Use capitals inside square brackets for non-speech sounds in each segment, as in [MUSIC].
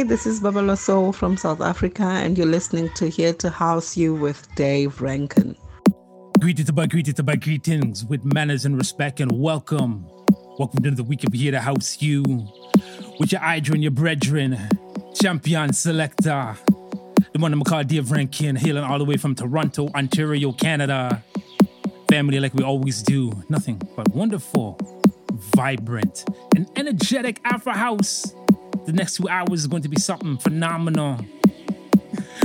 Hi, this is Babala Soul from South Africa, and you're listening to Here to House You with Dave Rankin. Greetings greetings greetings with manners and respect, and welcome. Welcome to the week of Here to House You with your Idrin, your brethren, champion selector, the one I'm called Dave Rankin, hailing all the way from Toronto, Ontario, Canada. Family like we always do, nothing but wonderful, vibrant, and energetic Afro House the next two hours is going to be something phenomenal.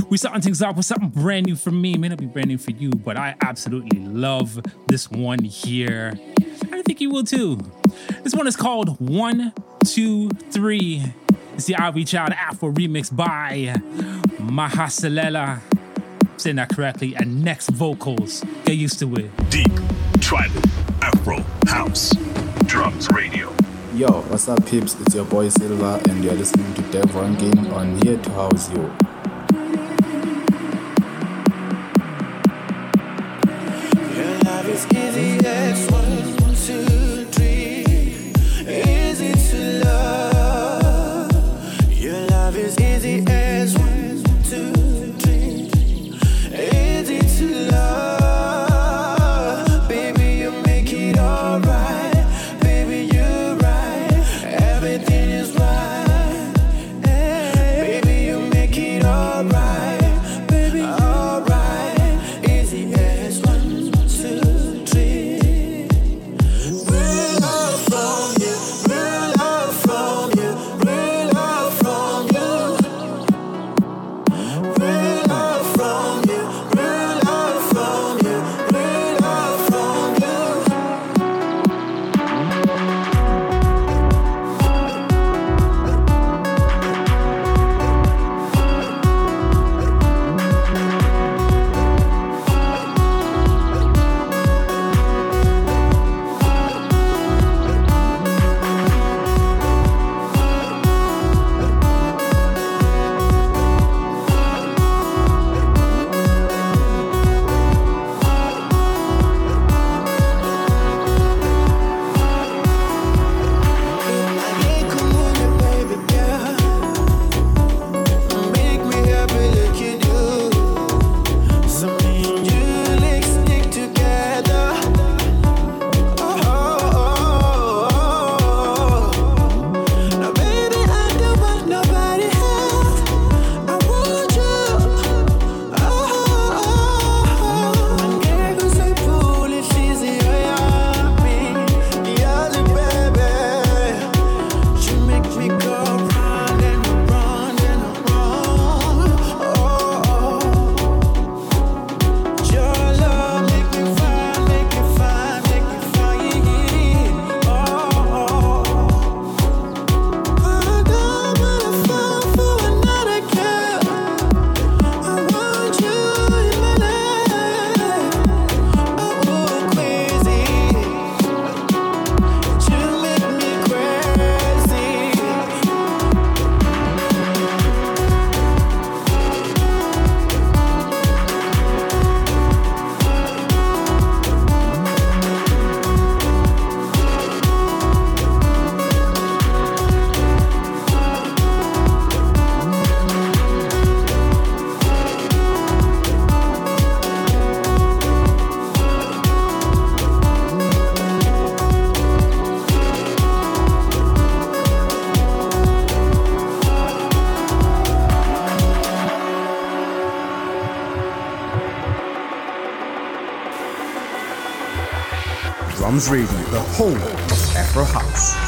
We're starting things off with something brand new for me. It may not be brand new for you, but I absolutely love this one here. I think you will too. This one is called One, Two, Three. It's the Ivy Child Afro remix by Mahasalela. Saying that correctly, and next vocals. Get used to it. Deep, tribal, Afro, house, drums, radio. Yo, what's up, peeps? It's your boy Silva, and you're listening to Dev Game on Here to House You. Your is easy as one, Drums Radio, the home of Afro House.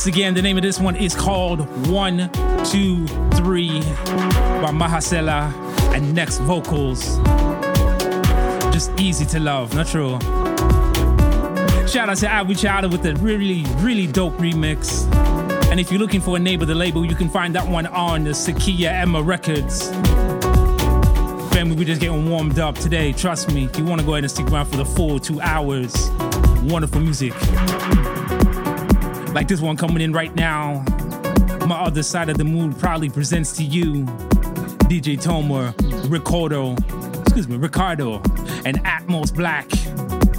Once again, the name of this one is called One, Two, Three by Mahasela and Next Vocals. Just easy to love, not true? Shout out to Abu Chowder with a really, really dope remix. And if you're looking for a neighbor, the label, you can find that one on the Sakia Emma Records. Family, we're just getting warmed up today. Trust me, if you want to go ahead and stick around for the full two hours, wonderful music. Like this one coming in right now. My other side of the moon proudly presents to you DJ Tomer, Ricardo, excuse me, Ricardo, and Atmos Blaq.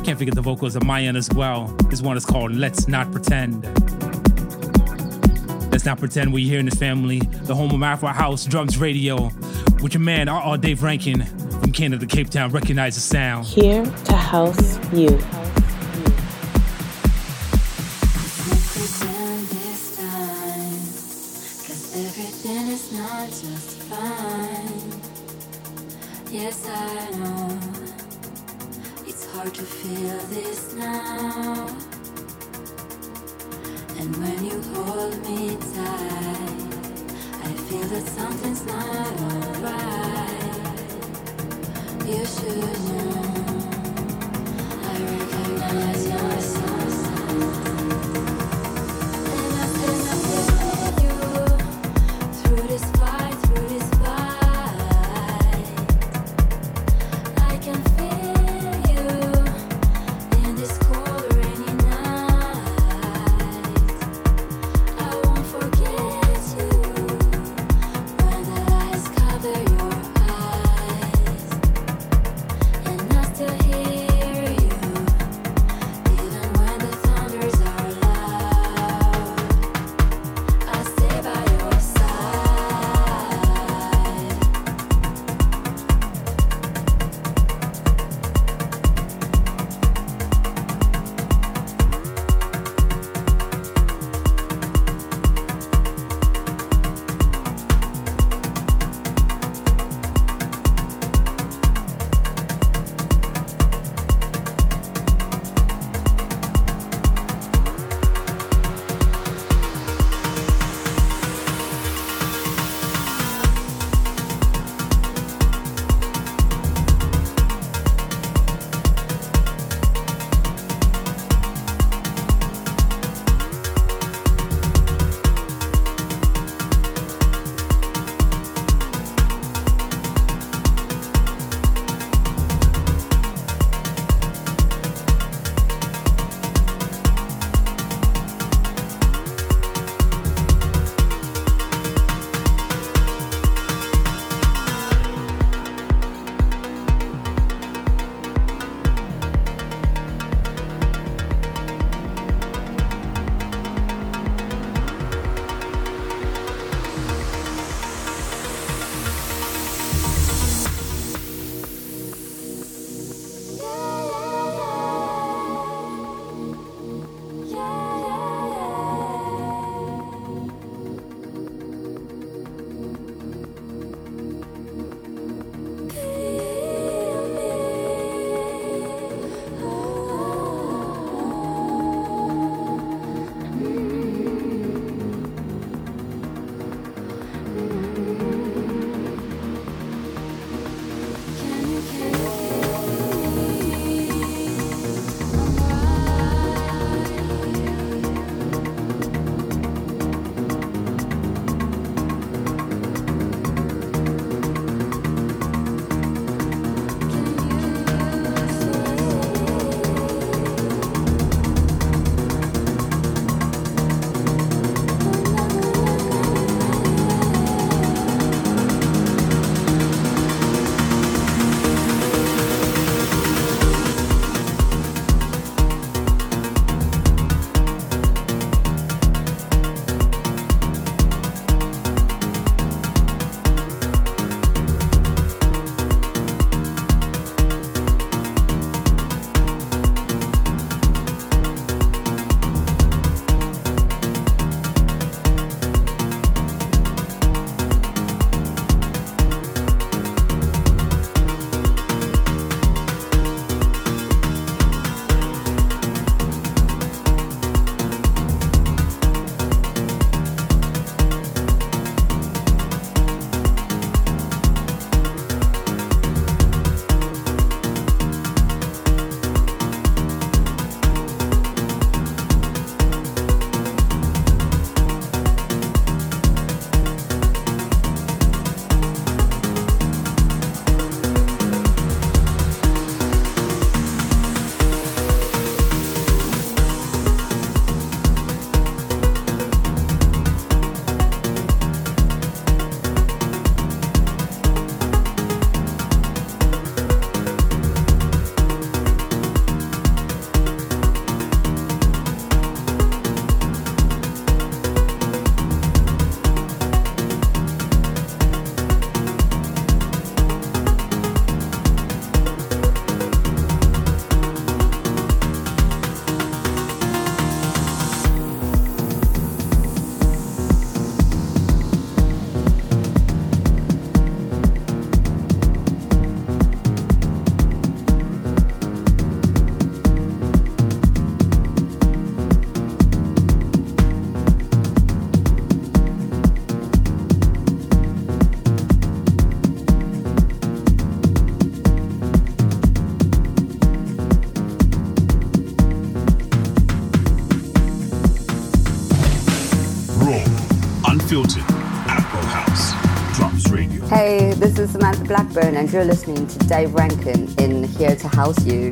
Can't forget the vocals of Mayan as well. This one is called Let's Not Pretend. Let's not pretend we're here in this family, the home of Afro House Drums Radio, with your man, R.R. Dave Rankin from Canada, Cape Town. Recognize the sound. Here to house you. And when you hold me tight, I feel that something's not alright. You should know. House Radio. Hey, this is Samantha Blackburn, and you're listening to Dave Rankin in Here to House You.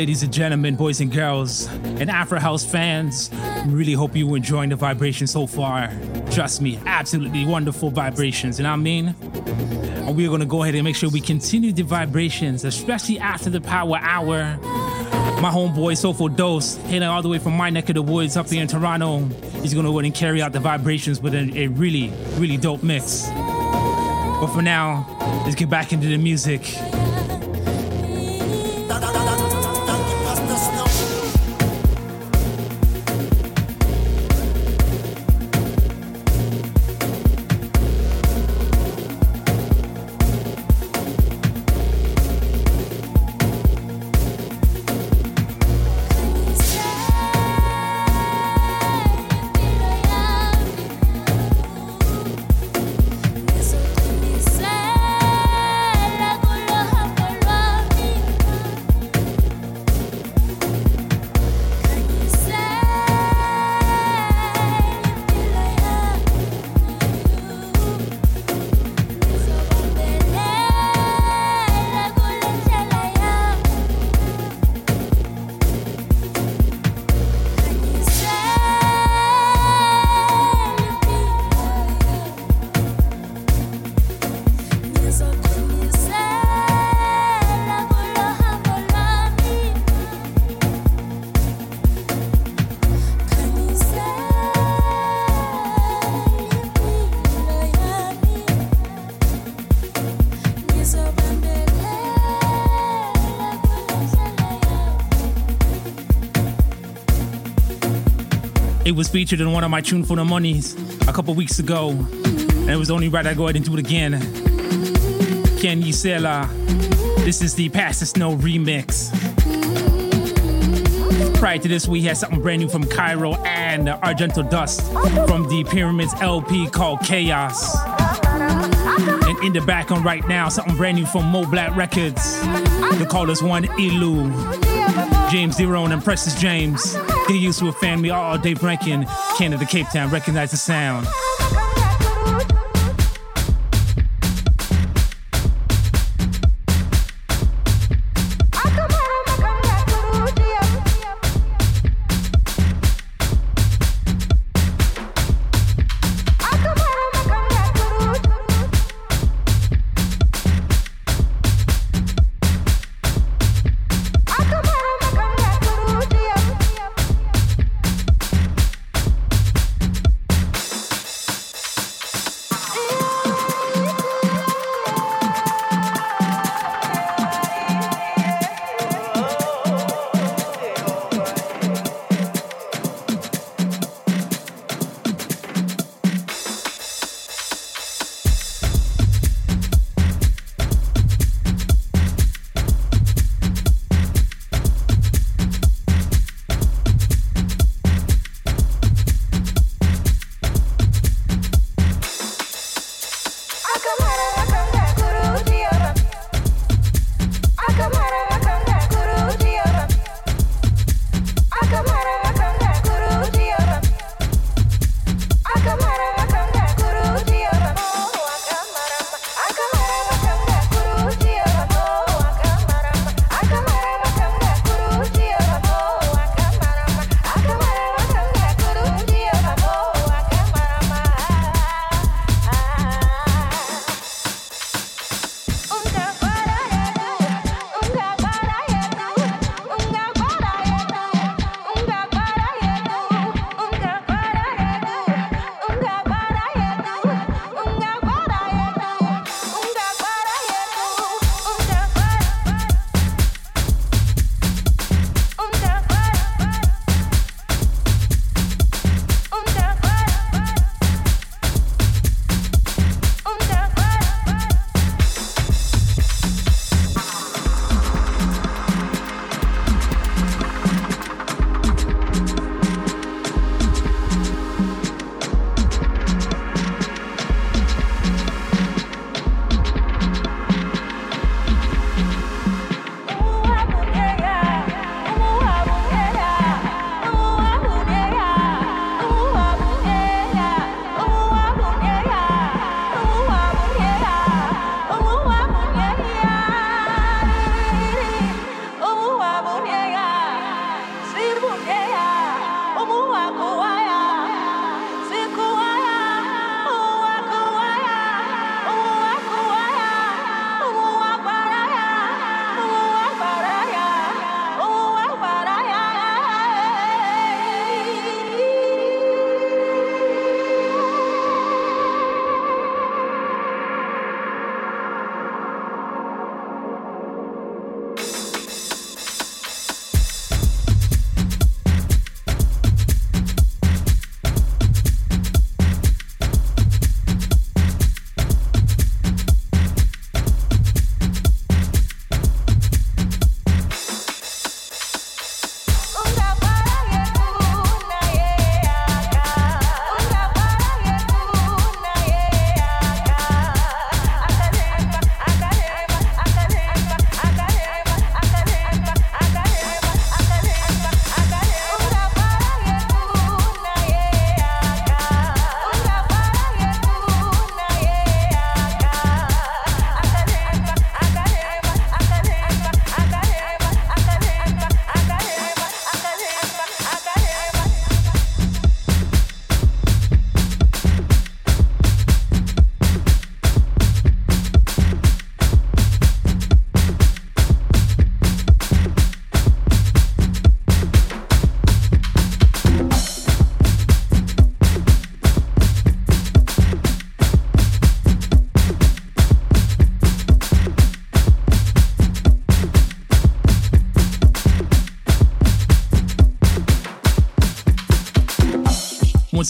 Ladies and gentlemen, boys and girls, and Afro House fans. I really hope you were enjoying the vibration so far. Trust me, absolutely wonderful vibrations, you know what I mean? And we're gonna go ahead and make sure we continue the vibrations, especially after the power hour. My homeboy Soulful Dose, hailing all the way from my neck of the woods up here in Toronto. He's gonna go ahead and carry out the vibrations with a, a really, really dope mix. But for now, let's get back into the music. Was featured in one of my Tune for the Monies a couple weeks ago, and it was only right I go ahead and do it again. Ken Yisela, this is the Pass the Snow remix. Prior to this, we had something brand new from Cairo and Argento Dust from the Pyramids LP called Chaos. And in the background right now, something brand new from Mo Black Records. They call this one Ilu. James Derone and Precious James. Get used to a family. All Dave Rankin, Canada, Cape Town. Recognize the sound.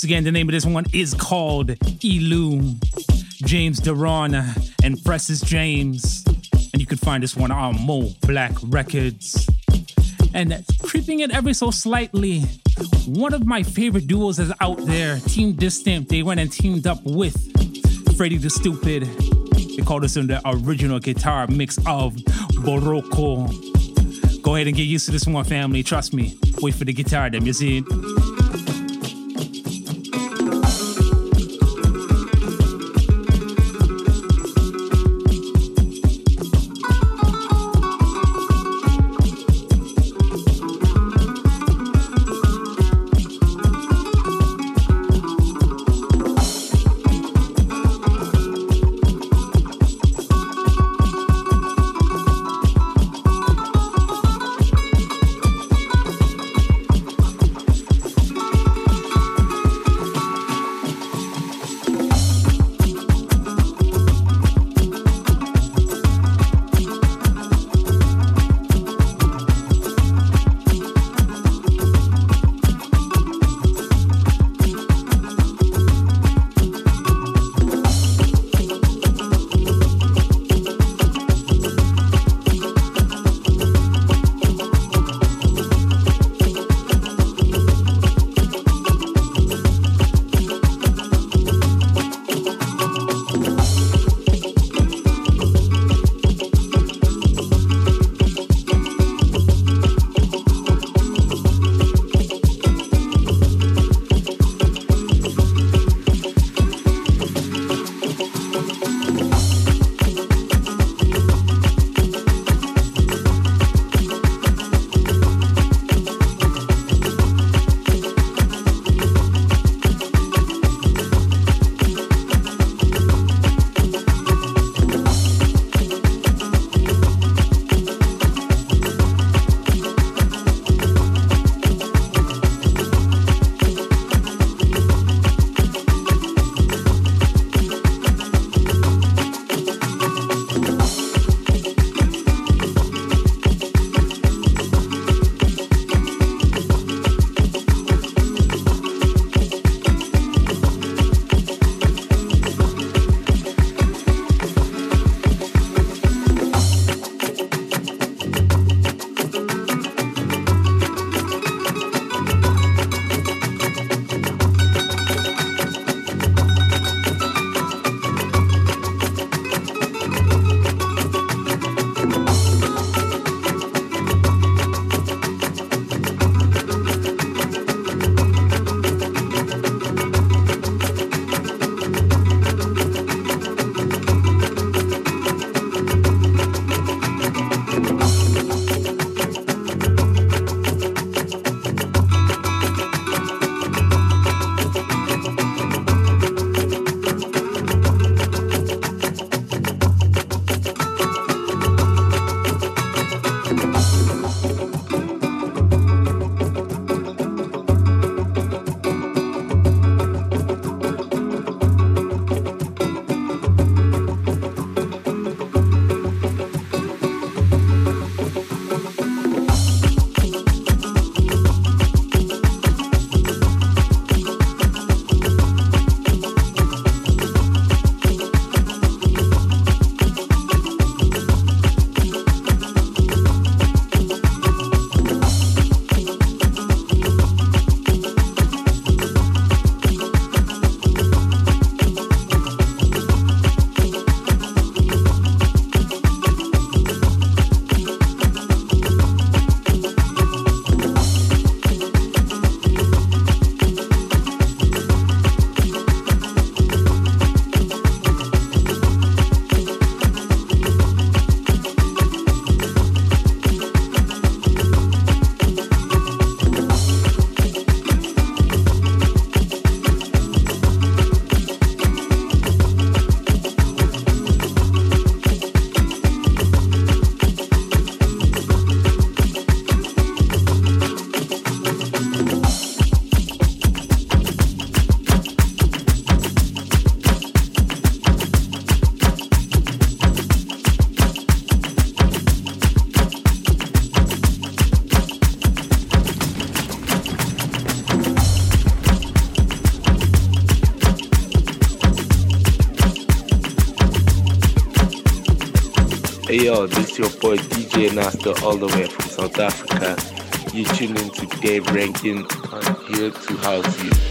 Once again, the name of this one is called Elu. James Duran and Francis James. And you can find this one on Mo Black Records. And creeping it ever so slightly, one of my favorite duos is out there, Team Distant. They went and teamed up with Freddie the Stupid. They called this in the original guitar mix of Boroko. Go ahead and get used to this one, family. Trust me. Wait for the guitar, them. You see it? Hey yo, this your boy DJ Nasta all the way from South Africa. You tune in to Dave Rankin on here to house you.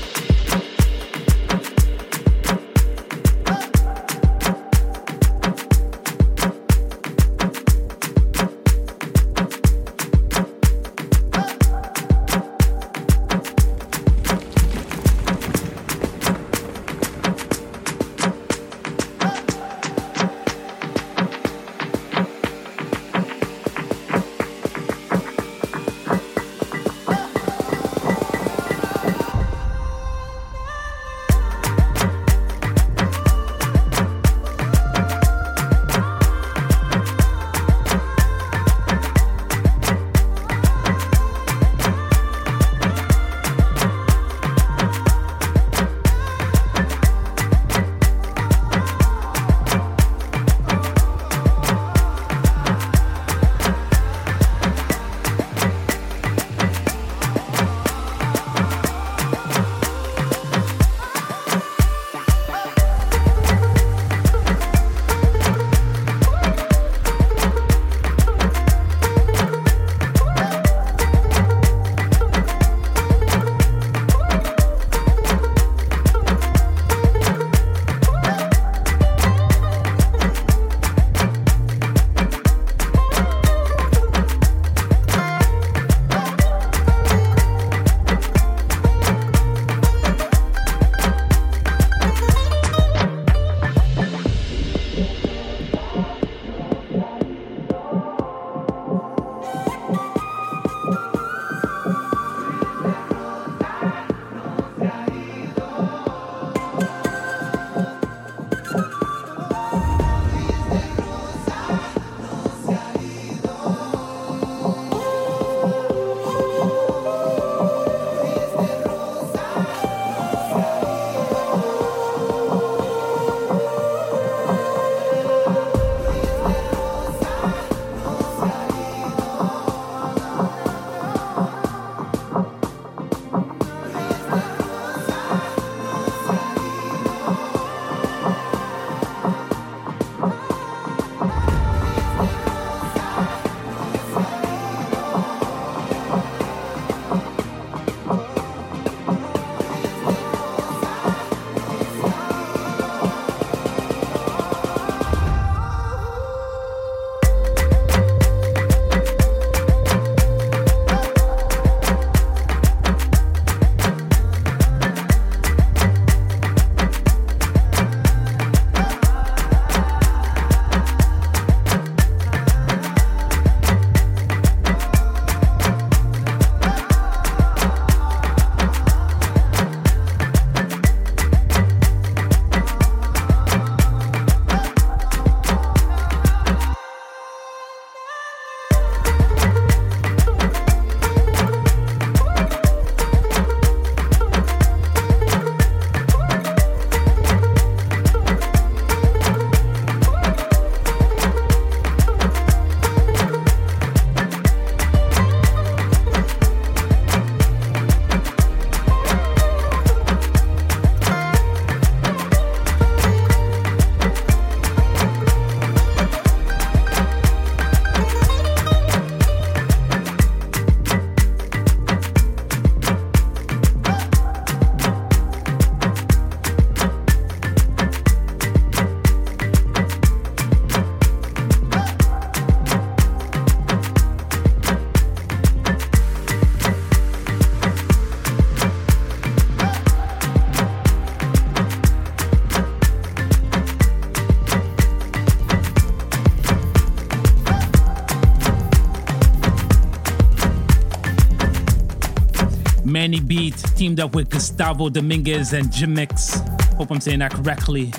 Teamed up with Gustavo Dominguez and Jimix. Hope I'm saying that correctly.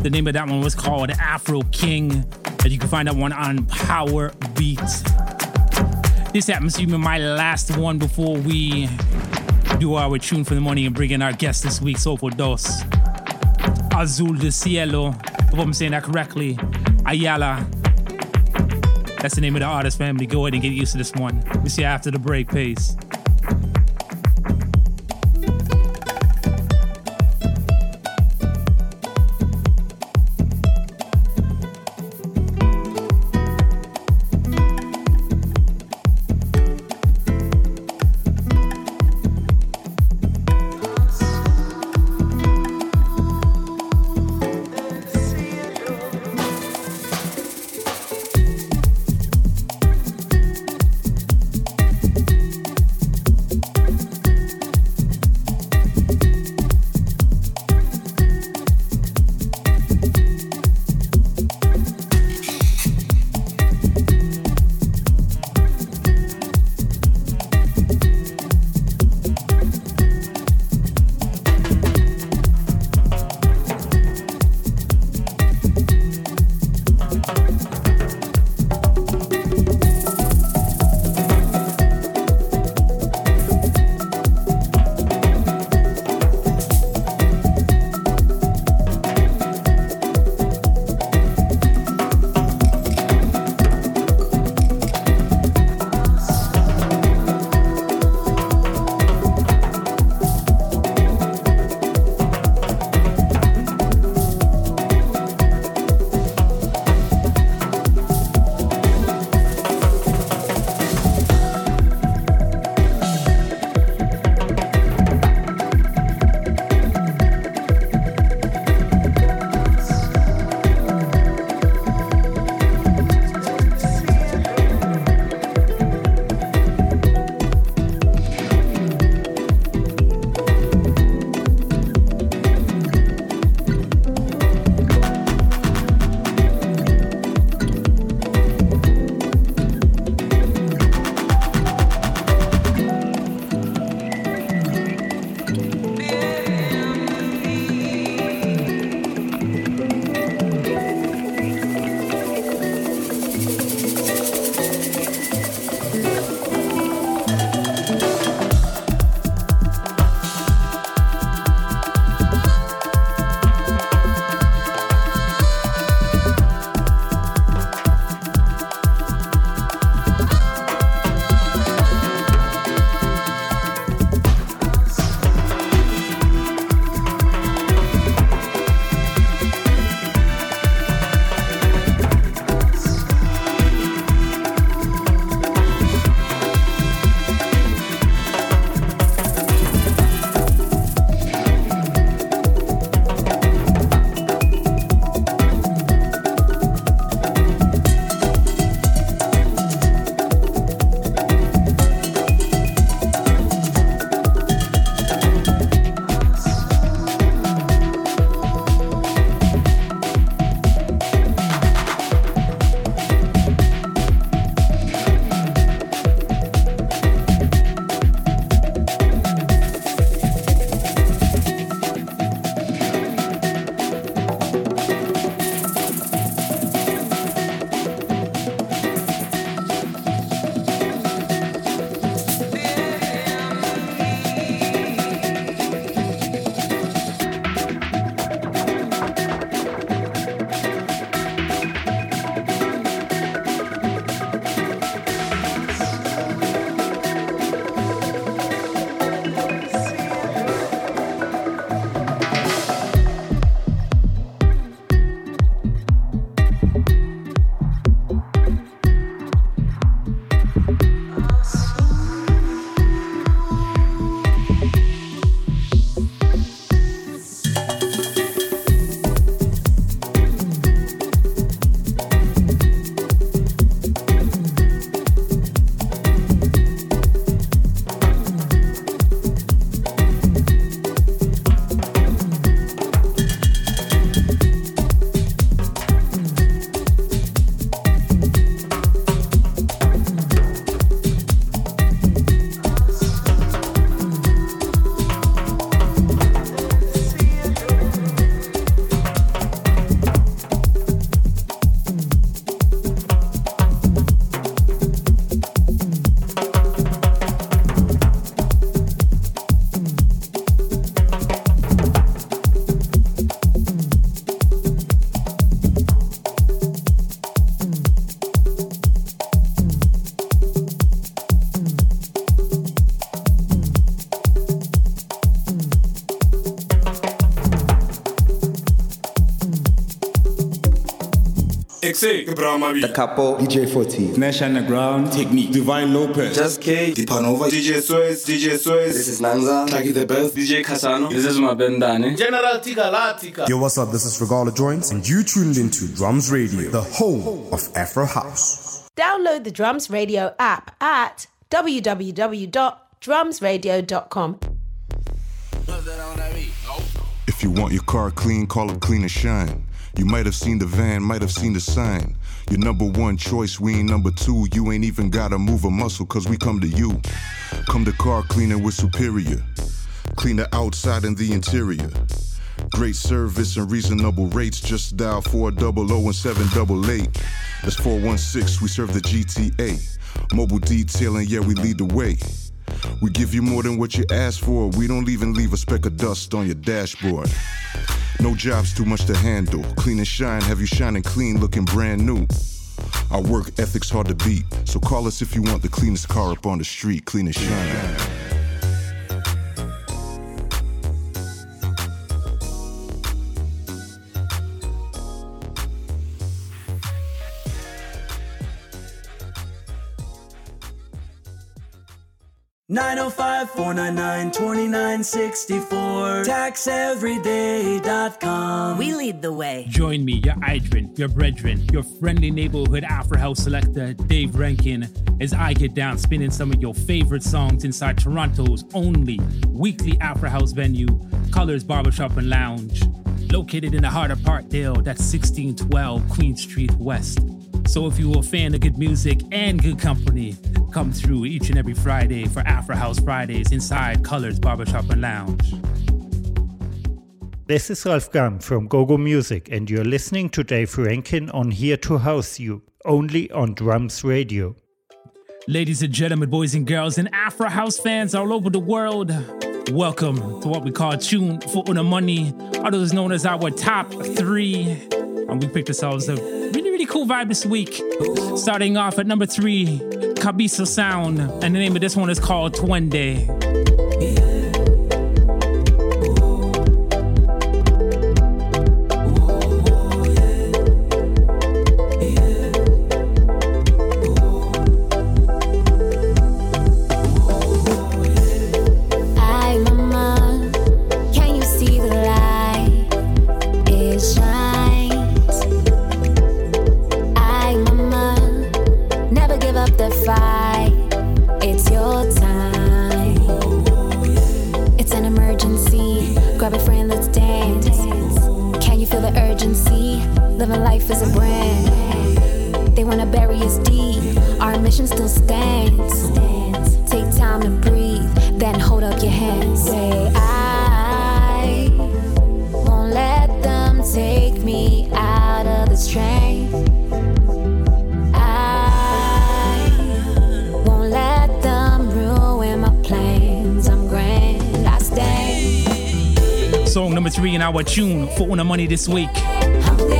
The name of that one was called Afro King, and you can find that one on Power Beats. This happens to be my last one before we do our tune for the morning and bring in our guest this week, Soulful Dos. Azul de Cielo. Hope I'm saying that correctly. Ayala. That's the name of the artist family. Go ahead and get used to this one. We see you after the break. Peace. XA, Brahma The Capo, DJ 40, Nash Underground, Technique, Divine Lopez, Just K, Dipanova, DJ Suez, DJ Suez, this is Nanza, Taki the Best. DJ Casano. This is Mabendane. General Tika Latika. Yo, what's up? This is Regala Joints, and you tuned into Drums Radio, the home of Afro House. Download the Drums Radio app at www.drumsradio.com. If you want your car clean, call it Clean and Shine. You might have seen the van, might have seen the sign. Your number one choice, we ain't number two. You ain't even gotta move a muscle, cause we come to you. Come to car cleaning with Superior. Clean the outside and the interior. Great service and reasonable rates. Just dial 400 and 788. That's 416, we serve the GTA. Mobile detailing, yeah, we lead the way. We give you more than what you asked for. We don't even leave a speck of dust on your dashboard. No job's too much to handle. Clean and shine, have you shining clean, looking brand new. Our work ethic's hard to beat. So call us if you want the cleanest car up on the street. Clean and shine. Nine zero five four nine nine twenty nine sixty four. TaxEveryday.com. We lead the way. Join me, your Idrin, your brethren, your friendly neighborhood Afro House selector, Dave Rankin, as I get down spinning some of your favorite songs inside Toronto's only weekly Afro House venue, Colors Barbershop and Lounge. Located in the heart of Parkdale, that's 1612 Queen Street West. So if you're a fan of good music and good company, come through each and every Friday for Afro House Fridays inside Colors Barbershop and Lounge. This is Ralph Gum from GoGo Music, and you're listening to Dave Rankin on Here to House You, only on Drums Radio. Ladies and gentlemen, boys and girls, and Afro House fans all over the world, welcome to what we call Tune for Una Money, others known as our top three. And we picked ourselves a really cool vibe this week. Starting off at number three, Cabiso Sound, and the name of this one is called Twende. Our tune for Una Money this week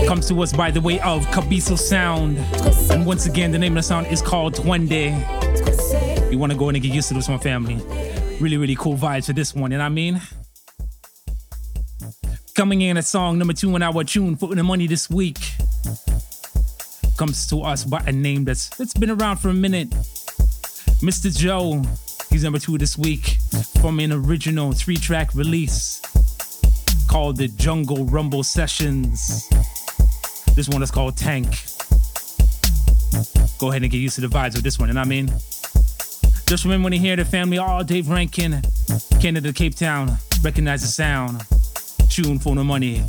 comes to us by the way of Cabiso Sound. And once again, the name of the sound is called Twende. You want to go in and get used to this one, family. Really, really cool vibes for this one, you know what I mean? Coming in at song number two in our tune for Una Money this week comes to us by a name that's that's been around for a minute. Mr. Joe. He's number two this week from an original three-track release called the Jungle Rumble Sessions. This one is called Tank. Go ahead and get used to the vibes of this one, and I mean? Just remember when you hear the family, all Dave Rankin, Canada, Cape Town, recognize the sound. Tune for the money.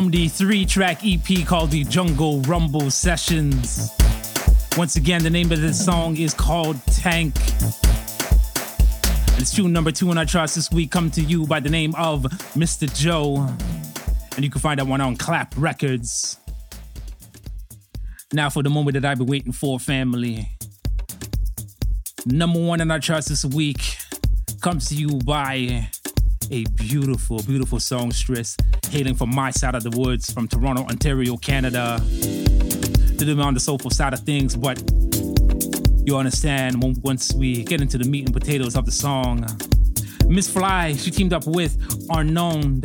From the three track EP called the Jungle Rumble Sessions. Once again, the name of this song is called Tank. It's tune number two on our charts this week, come to you by the name of Mr. Joe. And you can find that one on Clap Records. Now for the moment that I've been waiting for, family. Number one on our charts this week comes to you by a beautiful, beautiful songstress hailing from my side of the woods, from Toronto, Ontario, Canada. Did them on the soulful side of things, but you understand once we get into the meat and potatoes of the song. Miss Fly, she teamed up with Arnaud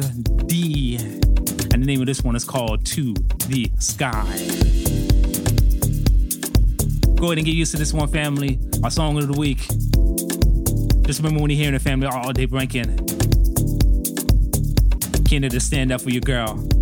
D, and the name of this one is called To the Sky. Go ahead and get used to this one, family. Our song of the week. Just remember when you're hearing the family all day Rankin. Canada, stand up for your girl.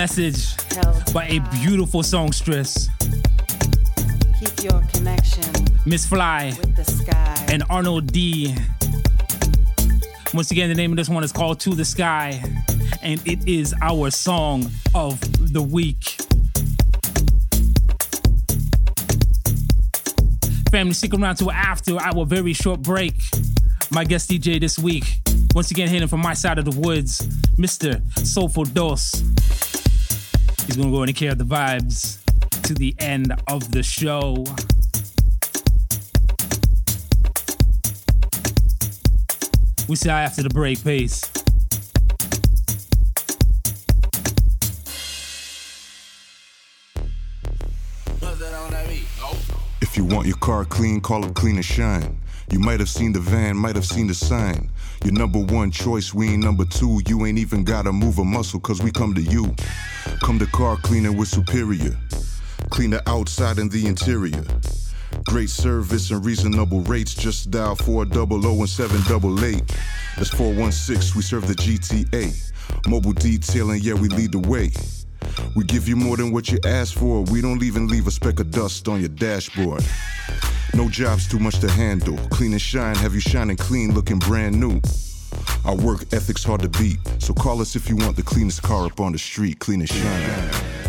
Message by a beautiful songstress. Keep your connection Miss Fly with the sky. and Arnaud D. Once again, the name of this one is called To the Sky, and it is our song of the week. Family, stick around to after our very short break. My guest DJ this week, once again, hitting from my side of the woods, Mr. Soulful Dos. He's gonna go and carry the vibes to the end of the show. We see you after the break. Peace. If you want your car clean, call it Clean and Shine. You might have seen the van, might have seen the sign. Your number one choice, we ain't number two. You ain't even gotta move a muscle, cause we come to you. Come to car cleaning with Superior. Clean the outside and the interior. Great service and reasonable rates. Just dial 400 and 788. That's 416, we serve the GTA. Mobile detailing, yeah, we lead the way. We give you more than what you asked for. We don't even leave a speck of dust on your dashboard. No job's too much to handle. Clean and shine, have you shining clean, looking brand new. Our work ethic's hard to beat. So call us if you want the cleanest car up on the street. Clean and shine.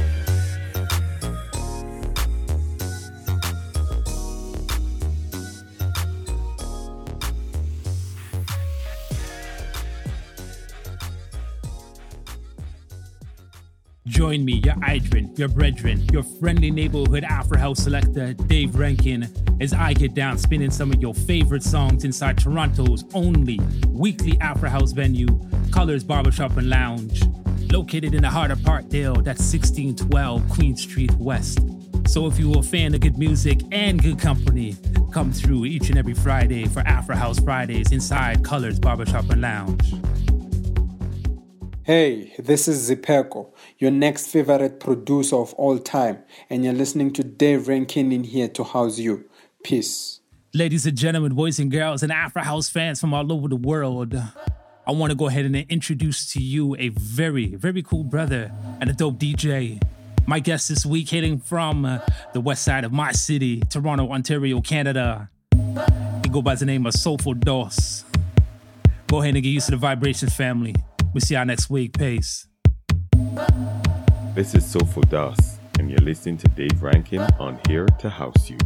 Join me, your Idrin, your brethren, your friendly neighborhood Afro House selector, Dave Rankin, as I get down spinning some of your favorite songs inside Toronto's only weekly Afro House venue, Colors Barbershop and Lounge, located in the heart of Parkdale, that's 1612 Queen Street West. So if you're a fan of good music and good company, come through each and every Friday for Afro House Fridays inside Colors Barbershop and Lounge. Hey, this is Zipeko, your next favorite producer of all time, and you're listening to Dave Rankin in here to house you. Peace. Ladies and gentlemen, boys and girls, and Afro House fans from all over the world, I want to go ahead and introduce to you a very, very cool brother and a dope DJ. My guest this week, hitting from uh, the west side of my city, Toronto, Ontario, Canada. He go by the name of Soulful Dos. Go ahead and get used to the vibration family. We'll see y'all next week. Peace. This is Soulful Dos, and you're listening to Dave Rankin on Here to House You.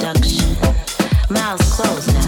seduction. Mouths closed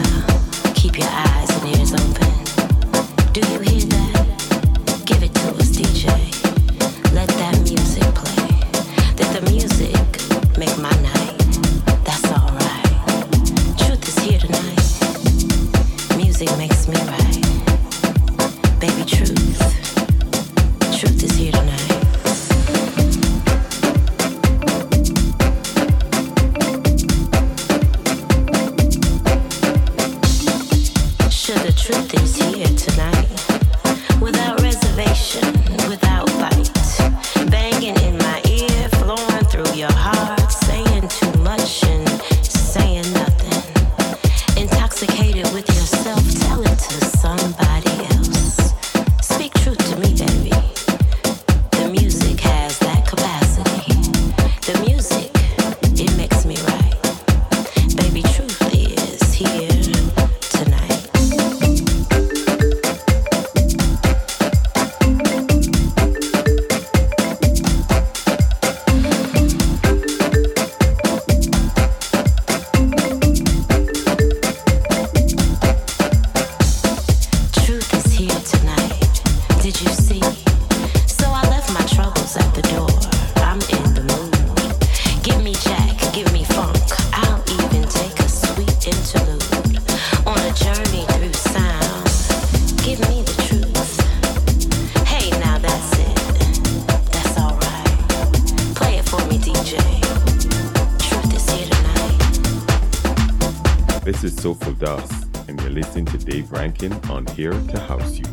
on Here to House You.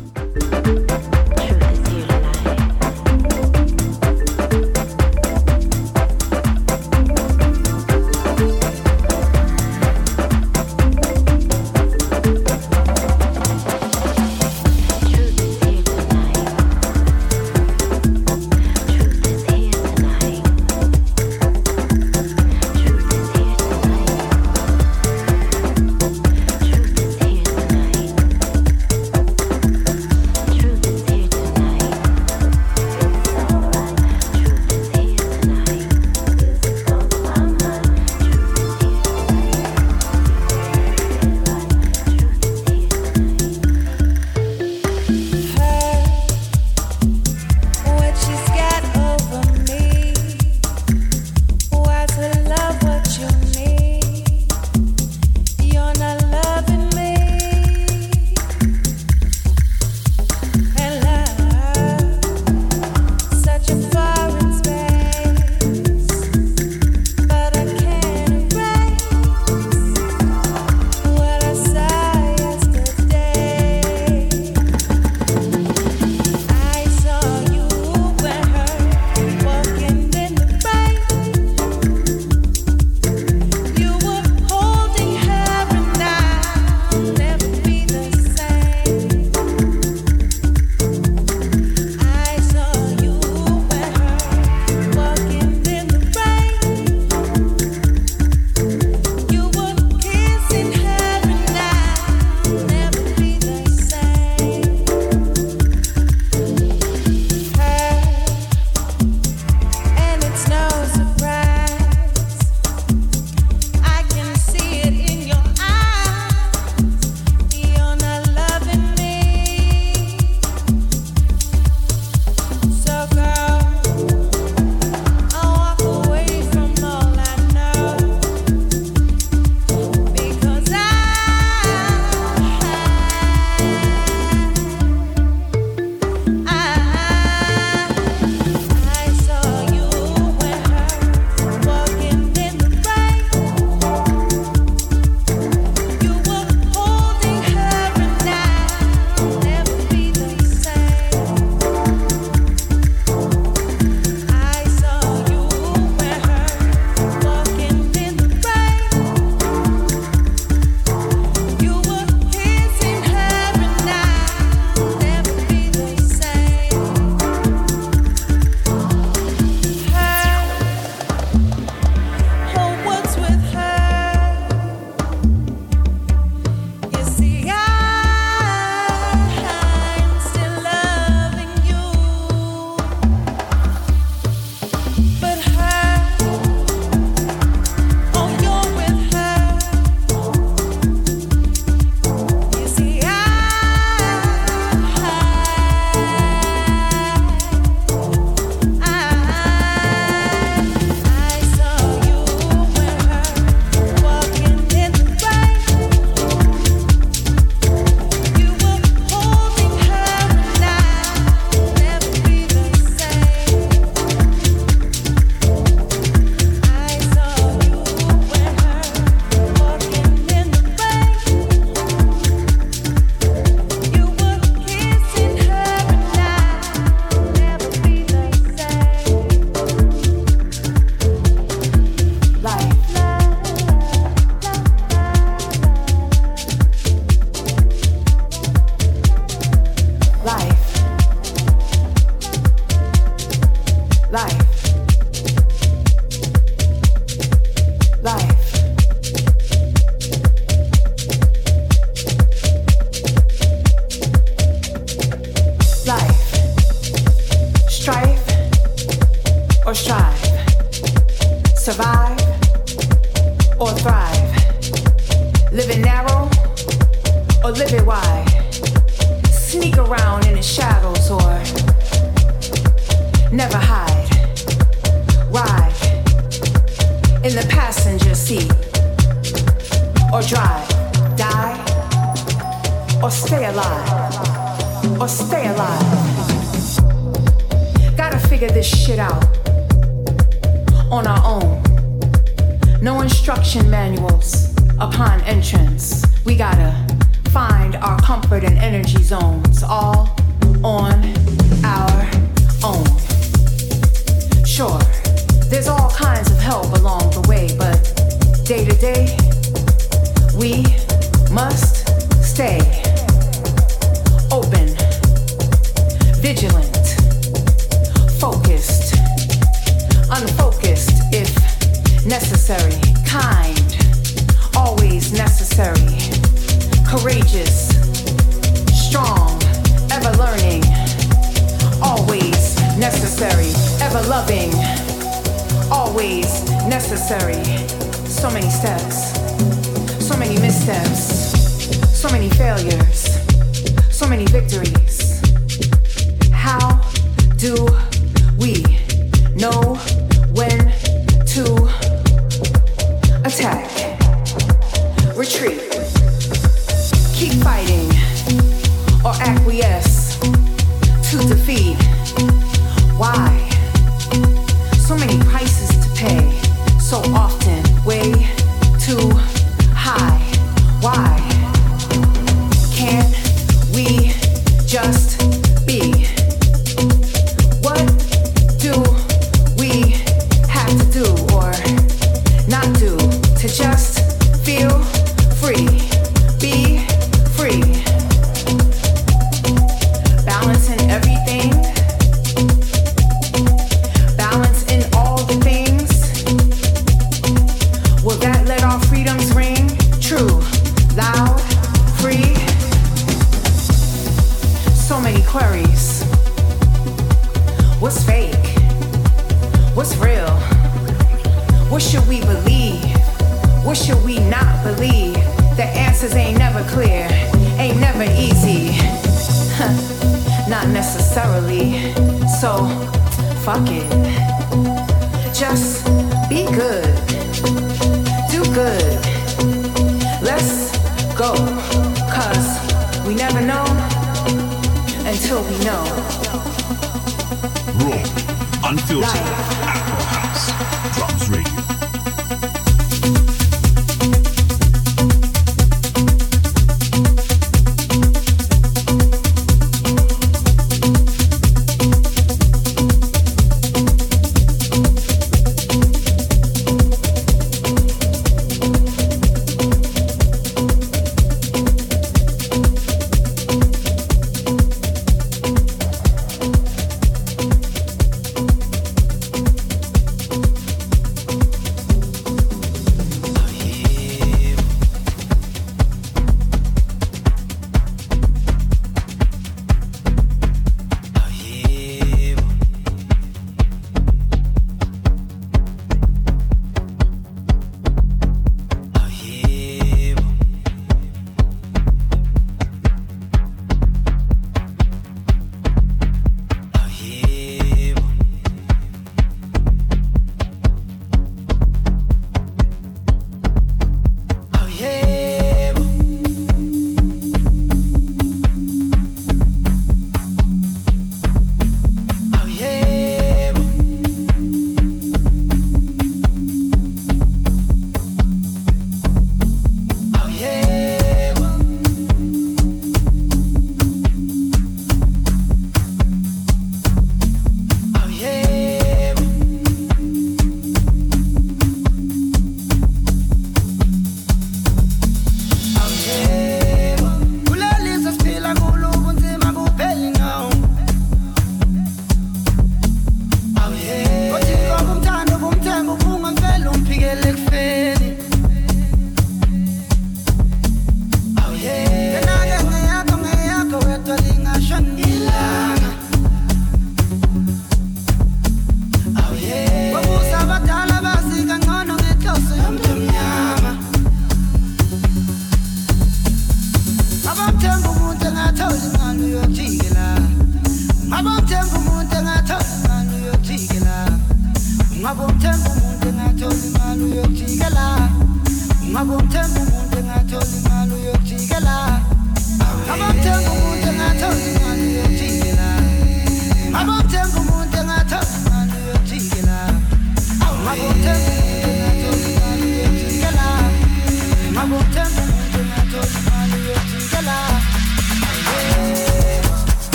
Mago tempo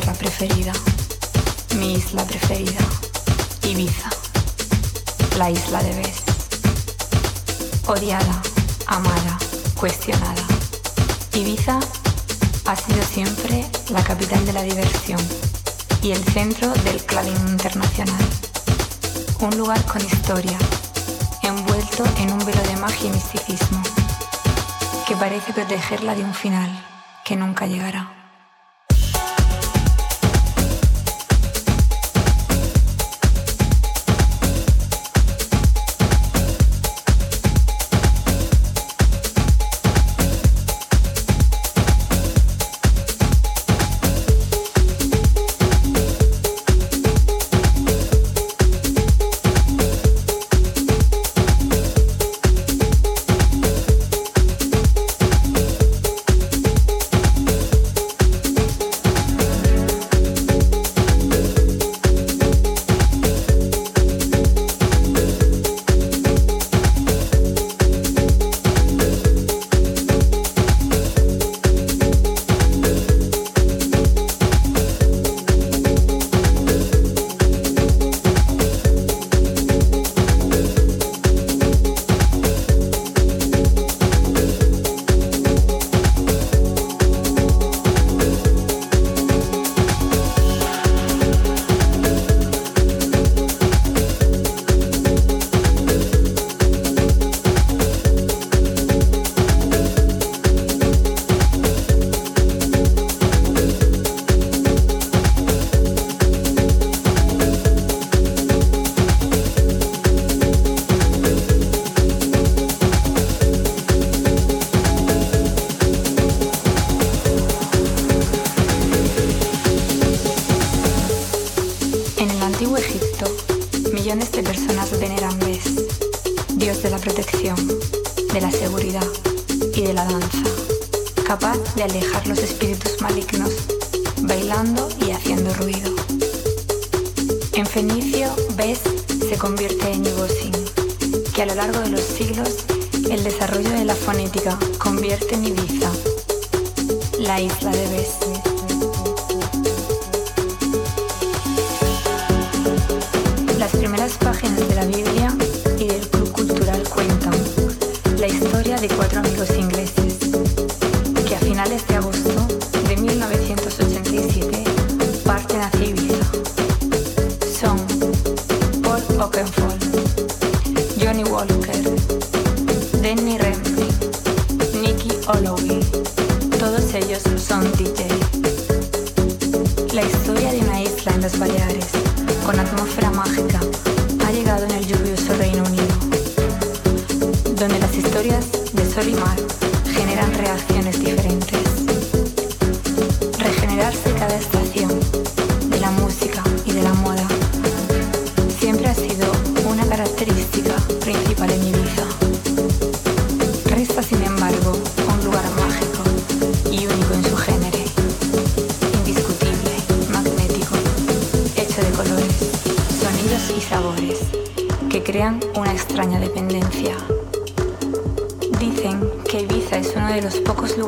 tierra preferida, mi isla preferida, Ibiza, la isla de Bes. Odiada, amada, cuestionada, Ibiza ha sido siempre la capital de la diversión y el centro del clavín internacional. Un lugar con historia, envuelto en un velo de magia y misticismo, que parece protegerla de un final que nunca llegará.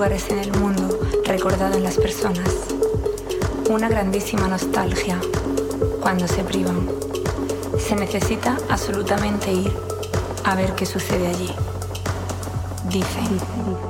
lugares en el mundo recordado en las personas. Una grandísima nostalgia cuando se privan. Se necesita absolutamente ir a ver qué sucede allí. Dicen.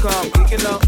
come, we can know.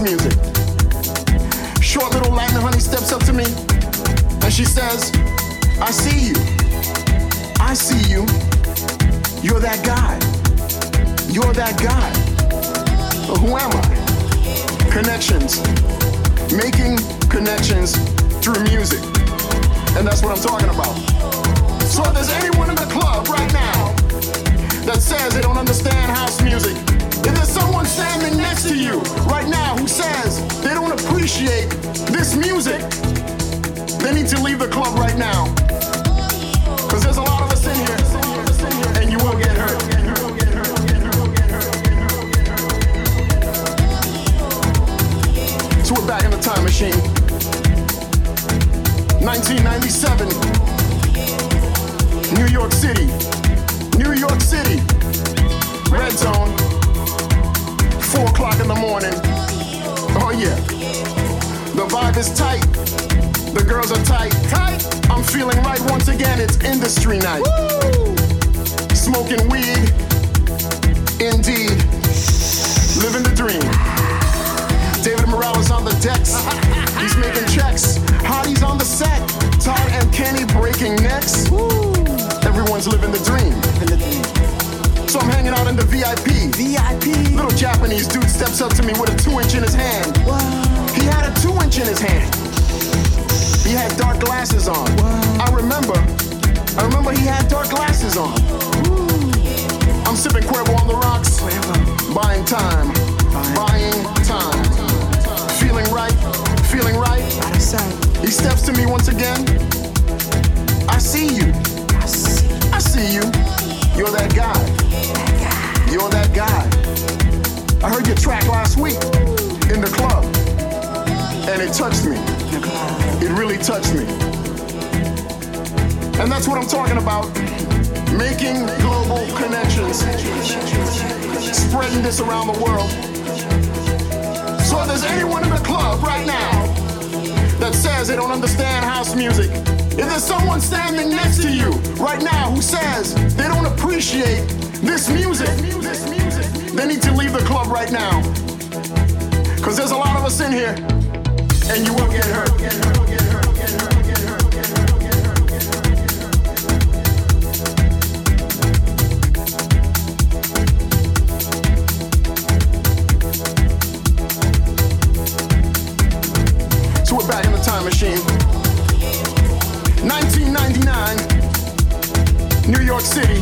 Music. Short little Latin honey steps up to me, and she says, I see you. I see you. You're that guy. You're that guy. Well, who am I? Connections. Making connections through music. And that's what I'm talking about. So if there's anyone in the club right now that says they don't understand house music, if there's someone standing next to you right now who says they don't appreciate this music, they need to leave the club right now. Because there's a lot of us in here, and you will get hurt. So we're back in the time machine. 1997, New York City. New York City. Red zone. Four o'clock in the morning. Oh yeah. The vibe is tight. The girls are tight. Tight. I'm feeling right once again. It's industry night. Smoking weed. Indeed. Living the dream. David Morales on the decks. [LAUGHS] He's making checks. Hotties on the set. Todd and Kenny breaking necks. Everyone's living the dream. So I'm hanging out in the VIP. VIP. Little Japanese dude steps up to me with a two inch in his hand. He had a two inch in his hand. He had dark glasses on. I remember. I remember he had dark glasses on. I'm sipping Cuervo on the rocks. Buying time. Buying time. Feeling right. Feeling right. Out of sight. He steps to me once again. I see you. I see you. You're that guy. You're that guy. I heard your track last week in the club. And it touched me. It really touched me. And that's what I'm talking about. Making global connections. Spreading this around the world. So if there's anyone in the club right now that says they don't understand house music, if there's someone standing next to you right now who says they don't appreciate this music, they need to leave the club right now. Because there's a lot of us in here, and you will get hurt. New York City.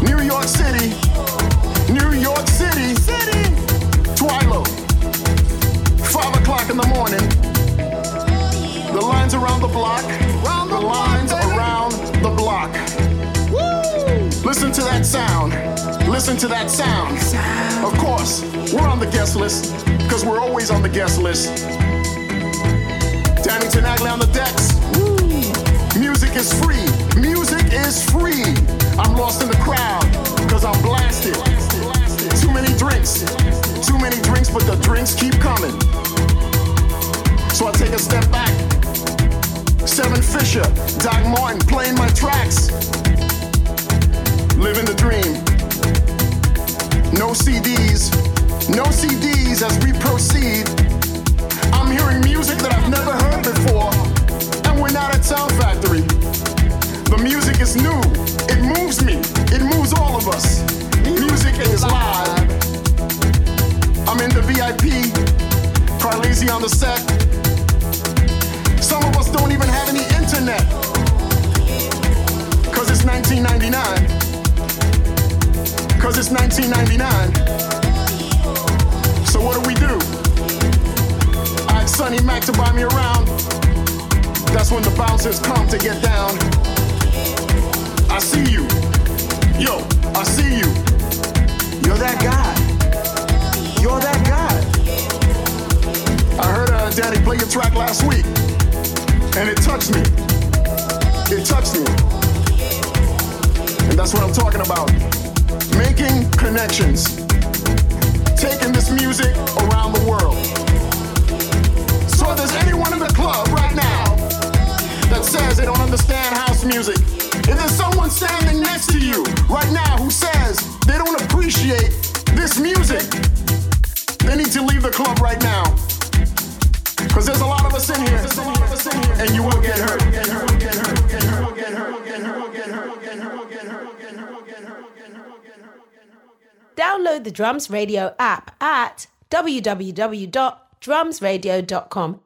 New York City. New York City. City. Twilo. Five o'clock in the morning. The lines around the block. Round the lines around the block. Woo! Listen to that sound. Listen to that sound. Of course, we're on the guest list because we're always on the guest list. Danny Tenaglia on the decks. Woo! Music is free. Music is free. I'm lost in the crowd because I'm blasted. Too many drinks. Too many drinks, but the drinks keep coming. So I take a step back Seven Fisher, Doc Martin playing my tracks. Living the dream. No CDs, no CDs as we proceed. I'm hearing music that I've never heard before, and we're not at Sound Factory. The music is new, it moves me, it moves all of us. Music is live. I'm in the VIP, Carlisi on the set. Some of us don't even have any internet. Cause it's 1999. Cause it's 1999. So what do we do? I had Sonny Mac to buy me around. That's when the bouncers come to get down. I see you. Yo, I see you. You're that guy. You're that guy. I heard uh, Daddy play your track last week, and it touched me. It touched me. And that's what I'm talking about. Making connections. Taking this music around the world. So there's anyone in the club right now that says they don't understand house music, if there's someone standing next to you right now who says they don't appreciate this music, they need to leave the club right now. Cause there's a lot of us in here, and you will get hurt. Download the Drums Radio app at www.drumsradio.com